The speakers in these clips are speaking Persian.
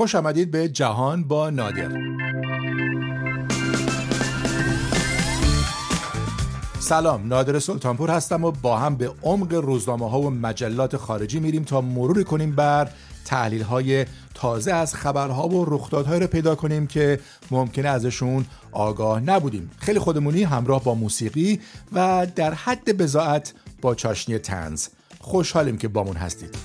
خوش آمدید به جهان با نادر. سلام نادر سلطانپور هستم و با هم به عمق روزنامه ها و مجلات خارجی میریم تا مروری کنیم بر تحلیل های تازه از خبرها و رخدادهایی رو پیدا کنیم که ممکنه ازشون آگاه نبودیم. خیلی خودمونی همراه با موسیقی و در حد بزاعت با چاشنی تنز خوشحالیم که بامون هستید.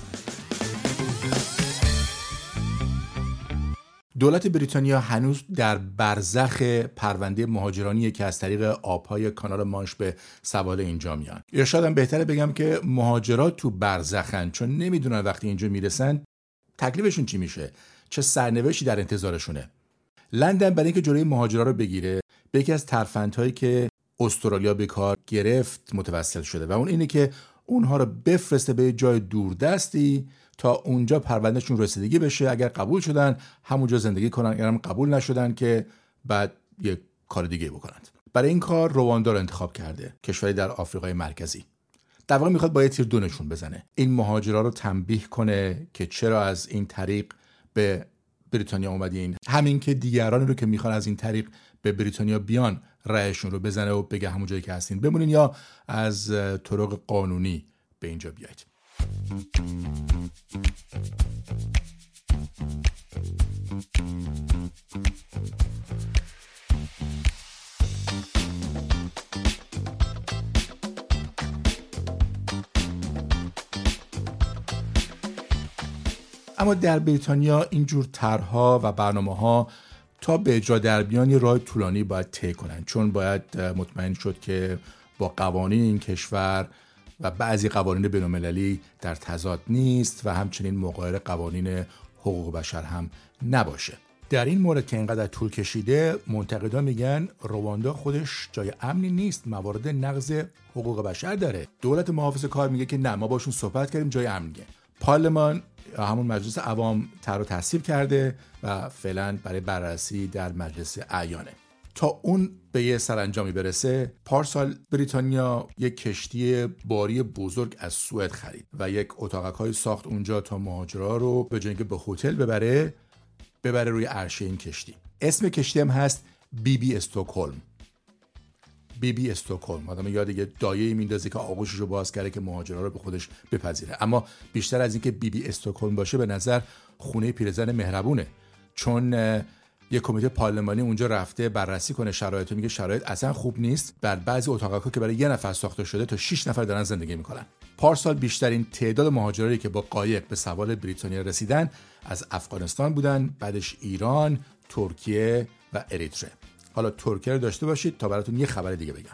دولت بریتانیا هنوز در برزخ پرونده مهاجرانی که از طریق آبهای کانال مانش به سواحل اینجا میان. یا شاید بهتره بگم که مهاجرات تو برزخن چون نمی‌دونن وقتی اینجا می‌رسن تکلیفشون چی میشه چه سرنوشتی در انتظارشونه. لندن برای اینکه جلوی مهاجرا رو بگیره به یکی از ترفندهایی که استرالیا به کار گرفت متوسل شده و اون اینه که اونها رو بفرسته به جای دوردستی تا اونجا پروندهشون رسیدگی بشه. اگر قبول شدن همونجا زندگی کنن. اگر هم قبول نشدن که بعد یک کار دیگه بکنند. برای این کار رواندا رو انتخاب کرده کشوری در آفریقای مرکزی. در واقع می‌خواد با یه تیر دونشون بزنه. این مهاجرا رو تنبیه کنه که چرا از این طریق به بریتانیا اومدین. همین که دیگرانی رو که می‌خوان از این طریق به بریتانیا بیان رأیشون رو بزنه و بگه همون جایی که هستین. بمونین یا از طرق قانونی به اینجا بیاید. اما در بریتانیا اینجور طرحها و برنامه ها تا به اجرا در بیان یه راه طولانی باید طی کنن چون باید مطمئن شد که با قوانین این کشور و بعضی قوانین بینالمللی در تضاد نیست و همچنین مقایر قوانین حقوق بشر هم نباشه. در این مورد که اینقدر طول کشیده منتقدان میگن رواندا خودش جای امنی نیست موارد نقض حقوق بشر داره. دولت محافظ کار میگه که نه ما باشون صحبت کردیم جای امنیه پارلمان همون مجلس عوام تر و کرده و فعلا برای بررسی در مجلس اعیانه. تا اون به یه سرانجامی برسه پارسال بریتانیا یک کشتی باری بزرگ از سوئد خرید و یک اتاقک های ساخت اونجا تا مهاجرا رو به جای به هتل ببره ببره روی عرشه این کشتی. اسم کشتی هم هست بی بی استوکهلم بی بی استوکهلم آدم یاد یه دایه میندازه که آغوشش رو باز کرده که مهاجرا رو به خودش بپذیره. اما بیشتر از اینکه بی بی استوکهلم باشه به نظر خونه پیرزن مهربونه. چون یه کمیته پارلمانی اونجا رفته بررسی کنه شرایط میگه شرایط اصلا خوب نیست. بر بعضی اتاقا که برای یه نفر ساخته شده تا 6 نفر دارن زندگی می‌کنن. پارسال بیشترین تعداد مهاجرایی که با قایق به سوال بریتانیا رسیدن از افغانستان بودن بعدش ایران ترکیه و اریتره. حالا ترکیه رو داشته باشید تا براتون یه خبر دیگه بگم.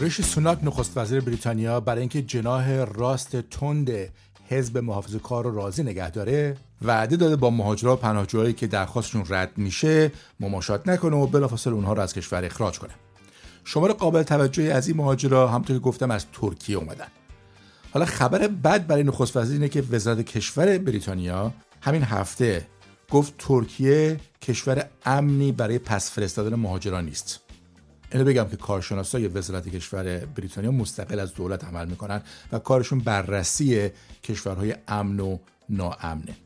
ریشی سوناک نخست وزیر بریتانیا برای اینکه جناح راست تند حزب محافظ کار رو راضی نگه داره وعده داده با مهاجرا و پناهجوهایی که درخواستشون رد میشه مماشات نکنه و بلافاصله اونها رو از کشور اخراج کنه. شمار قابل توجهی از این مهاجرا همونطور که گفتم از ترکیه اومدن. حالا خبر بد برای نخست وزیر اینه که وزارت کشور بریتانیا همین هفته گفت ترکیه کشور امنی برای پس فرستادن مهاجران نیست. اینو بگم که کارشناسای وزارت کشور بریتانیا مستقل از دولت عمل می‌کنن و کارشون بررسی کشورهای امن و ناامنه.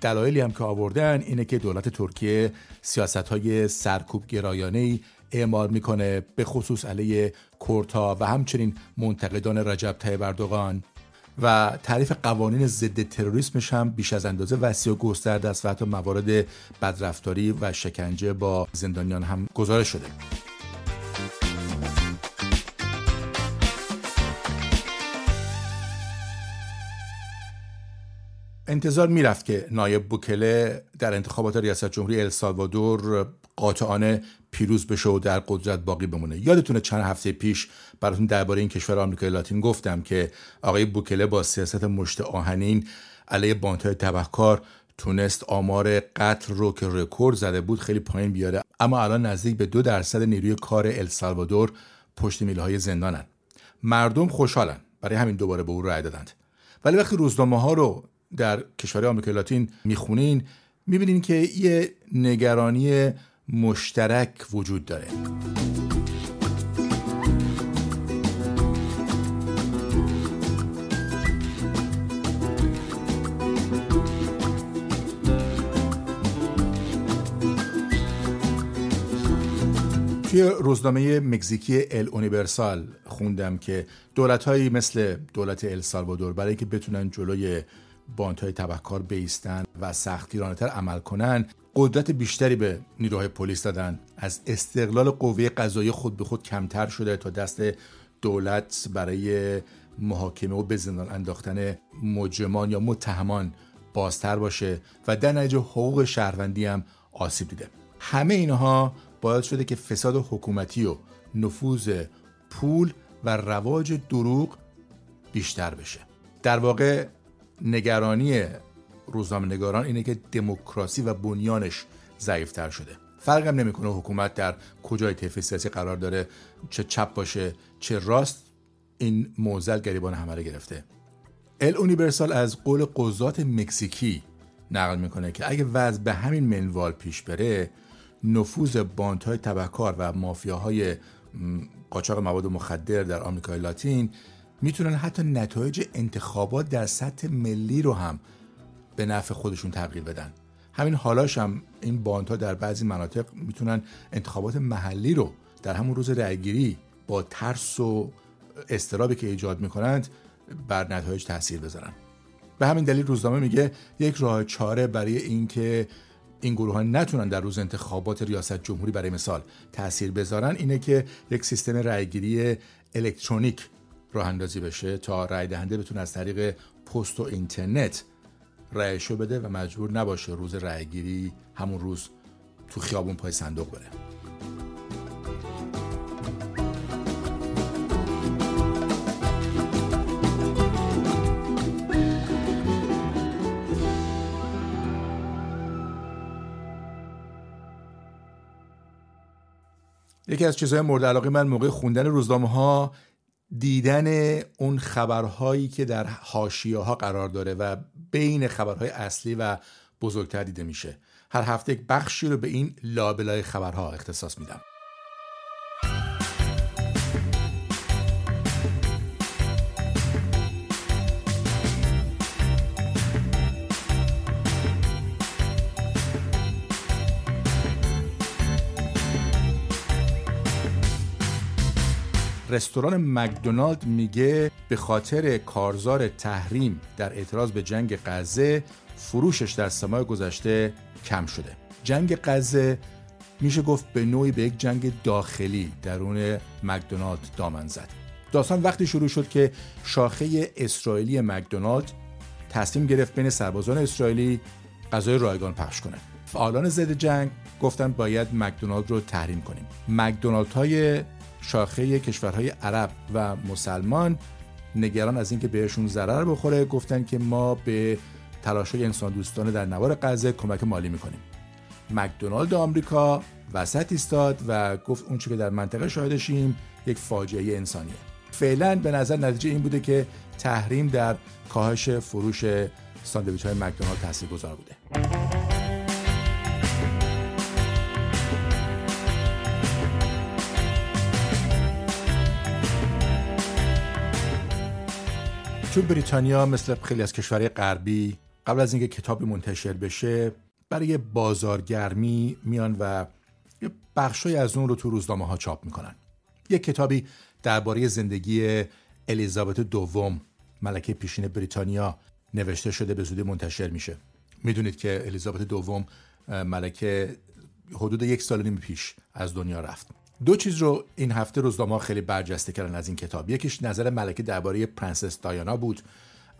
دلایلی هم که آوردن اینه که دولت ترکیه سیاست های سرکوب گرایانه ای اعمال می‌کنه به خصوص علیه کورتا و همچنین منتقدان رجب طیب اردوغان. و تعریف قوانین ضد تروریسمش هم بیش از اندازه وسیع و گسترده است و حتی موارد بدرفتاری و شکنجه با زندانیان هم گزارش شده. انتظار می‌رفت که نایب بوکله در انتخابات ریاست جمهوری السالوادور قاطعانه پیروز بشه و در قدرت باقی بمونه. یادتونه چند هفته پیش براتون درباره این کشور آمریکای لاتین گفتم که آقای بوکله با سیاست مشت آهنین علیه بانتهای تبهکار تونست آمار قتل رو که رکورد زده بود خیلی پایین بیاره. اما الان نزدیک به دو درصد نیروی کار السالوادور پشت میله های زندانن. مردم خوشحالن. برای همین دوباره به او رأی دادند. ولی وقتی روزنامه ها رو در کشور آمریکای لاتین می‌خونین می‌بینین که یه نگرانی مشترک وجود داره. توی روزنامه مکزیکی ال اونیورسال خوندم که دولت مثل دولت ال سالوادور برای اینکه بتونن جلوی باند های تبهکار بیستن و سختگیرانه عمل کنن قدرت بیشتری به نیروهای پلیس دادن. از استقلال قوه قضایی خود به خود کمتر شده تا دست دولت برای محاکمه و به زندان انداختن مجرمان یا متهمان بازتر باشه و در نتیجه حقوق شهروندی هم آسیب دیده. همه اینها باعث شده که فساد حکومتی و نفوذ پول و رواج دروغ بیشتر بشه. در واقع نگرانی روزنامه نگاران اینه که دموکراسی و بنیانش ضعیفتر شده. فرق هم نمی‌کنه حکومت در کجای طیف سیاسی قرار داره چه چپ باشه چه راست. این موزل گریبان همه رو گرفته. ال اونیورسال از قول قضات مکزیکی نقل می‌کنه که اگه وضع به همین منوال پیش بره نفوذ باندهای تبهکار و مافیاهای قاچاق مواد مخدر در آمریکای لاتین می‌تونن حتی نتایج انتخابات در سطح ملی رو هم به نفع خودشون تغییر بدن. همین حالاش هم این باندها در بعضی مناطق می‌تونن انتخابات محلی رو در همون روز رأیگیری با ترس و استرابی که ایجاد می‌کنند بر نتایج تاثیر بذارن. به همین دلیل روزنامه میگه یک راه چاره برای اینکه این گروه ها نتونن در روز انتخابات ریاست جمهوری برای مثال تاثیر بذارن اینه که یک سیستم رأیگیری الکترونیک راه اندازی بشه تا رأی دهنده بتونه از طریق پست و اینترنت رأیشو بده و مجبور نباشه روز رأیگیری همون روز تو خیابون پای صندوق بره. یکی از چیزهای مورد علاقه من موقع خوندن روزنامه ها دیدن اون خبرهایی که در حاشیه ها قرار داره و بین خبرهای اصلی و بزرگتر دیده میشه. هر هفته یک بخشی رو به این لابلای خبرها اختصاص میدم. رستوران مکدونالد میگه به خاطر کارزار تحریم در اعتراض به جنگ غزه فروشش در سمای گذشته کم شده. جنگ غزه میشه گفت به نوعی به یک جنگ داخلی درون مکدونالد دامن زد. داستان وقتی شروع شد که شاخه اسرائیلی مکدونالد تصمیم گرفت بین سربازان اسرائیلی غذای رایگان پخش کنه. فعالان ضد جنگ گفتن باید مکدونالد رو تحریم کنیم. مکدونالد های شاخه کشورهای عرب و مسلمان. نگران از اینکه بهشون ضرر بخوره گفتن که ما به تلاشای انسان دوستانه در نوار غزه کمک مالی می‌کنیم. مکدونالد آمریکا وسط ایستاد و گفت اون که در منطقه شاهدشیم یک فاجعه انسانیه. فعلا به نظر نتیجه این بوده که تحریم در کاهش فروش ساندویچ های مکدونالد تاثیرگذار بوده. تو بریتانیا مثل خیلی از کشورهای غربی قبل از اینکه کتابی منتشر بشه برای بازارگرمی میان و یه بخشی از اون رو تو روزنامه ها چاپ می‌کنن. یک کتابی درباره زندگی الیزابت دوم ملکه پیشین بریتانیا نوشته شده به زودی منتشر میشه. می‌دونید که الیزابت دوم ملکه حدود یک سال نیم پیش از دنیا رفت. دو چیز رو این هفته روزنامه خیلی برجسته کردن از این کتاب. یکیش نظر ملکه درباره پرنسس دایانا بود.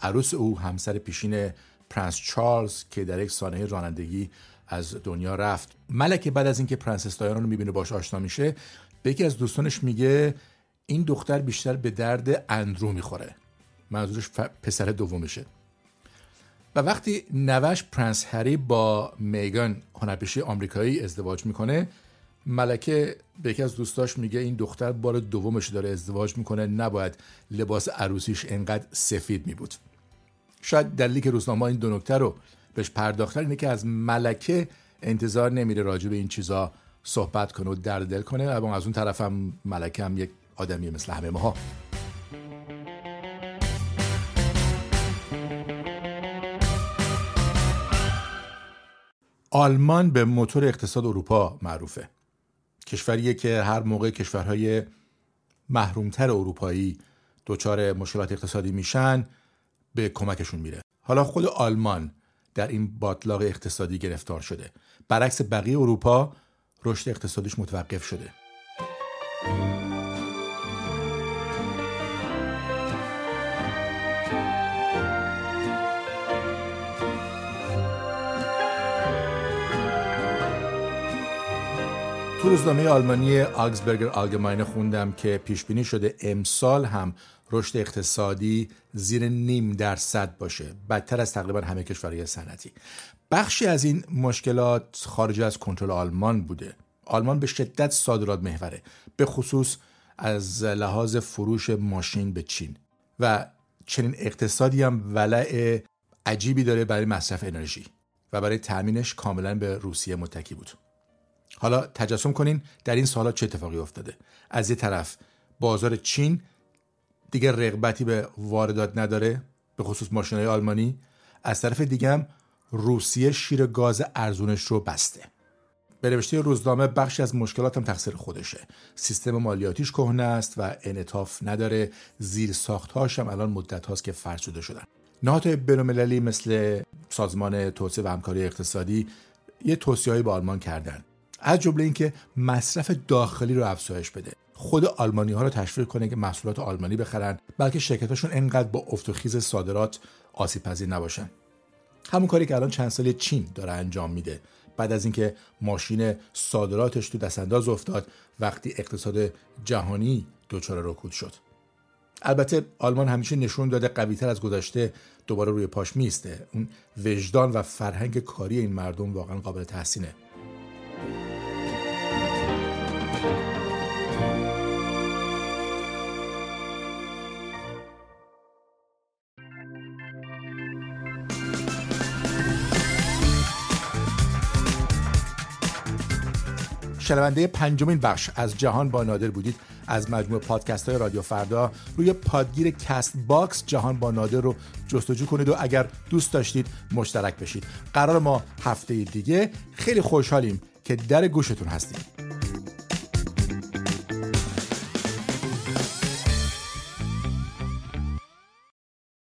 عروس او همسر پیشین پرنس چارلز که در یک سانحه رانندگی از دنیا رفت. ملکه بعد از اینکه پرنسس دایانا رو می‌بینه باش آشنا میشه به یکی از دوستانش میگه این دختر بیشتر به درد اندرو می‌خوره. منظورش پسر دومشه. و وقتی نوش پرنس هری با میگان هنرپیشه آمریکایی ازدواج می‌کنه ملکه به یکی از دوستاش میگه این دختر بار دومش داره ازدواج می‌کنه نباید لباس عروسیش انقدر سفید میبود. شاید دلیلی که روزنامه این دو نکته رو بهش پرداختن اینه که از ملکه انتظار نمیره راجع به این چیزا صحبت کنه و درد دل کنه. اما از اون طرف هم ملکه هم یک آدمی مثل همه ماها. آلمان به موتور اقتصاد اروپا معروفه. کشوریه که هر موقع کشورهای محرومتر اروپایی دچار مشکلات اقتصادی میشن به کمکشون میره. حالا خود آلمان در این باطلاق اقتصادی گرفتار شده. برعکس بقیه اروپا رشد اقتصادیش متوقف شده. تو روزنامه آلمانی آگزبرگر آلگماینه خوندم که پیش بینی شده امسال هم رشد اقتصادی زیر نیم درصد باشه. بدتر از تقریبا همه کشورهای صنعتی. بخشی از این مشکلات خارج از کنترل آلمان بوده. آلمان به شدت صادرات محوره به خصوص از لحاظ فروش ماشین به چین. و چنین اقتصادی هم ولع عجیبی داره برای مصرف انرژی و برای تامینش کاملا به روسیه متکی بود. حالا تجسم کنین در این سالها چه اتفاقی افتاده. از یه طرف بازار چین دیگه رغبتی به واردات نداره به خصوص ماشینهای آلمانی. از طرف دیگه هم روسیه شیر گاز ارزونش رو بسته. به نوشته روزنامه بخشی از مشکلات هم تقصیر خودشه. سیستم مالیاتیش کهنه است و انعطاف نداره. زیر ساختهاش هم الان مدت هاست که فرسوده شدن. نهادهای بینالمللی مثل سازمان توسعه و همکاری اقتصادی یه توصیه‌ای به آلمان کردن. از جمله اینکه مصرف داخلی رو افزایش بده. خود آلمانی ها رو تشویق کنه که محصولات آلمانی بخرن بلکه شرکتاشون انقدر با افت و خیز صادرات آسیب پذیر نباشن همون کاری که الان چند سال چین داره انجام میده. بعد از اینکه ماشین صادراتش تو دستانداز افتاد وقتی اقتصاد جهانی دچار رکود شد. البته آلمان همیشه نشون داده قویتر از گذشته دوباره روی پاش میسته اون وجدان و فرهنگ کاری این مردم واقعا قابل تحسینه. شنونده پنجمین بخش. از جهان با نادر بودید. از مجموع پادکست های رادیو فردا روی پادگیر Castbox جهان با نادر رو جستجو کنید و اگر دوست داشتید مشترک بشید. قرار ما هفته دیگه خیلی خوشحالیم که در گوشتون هستیم.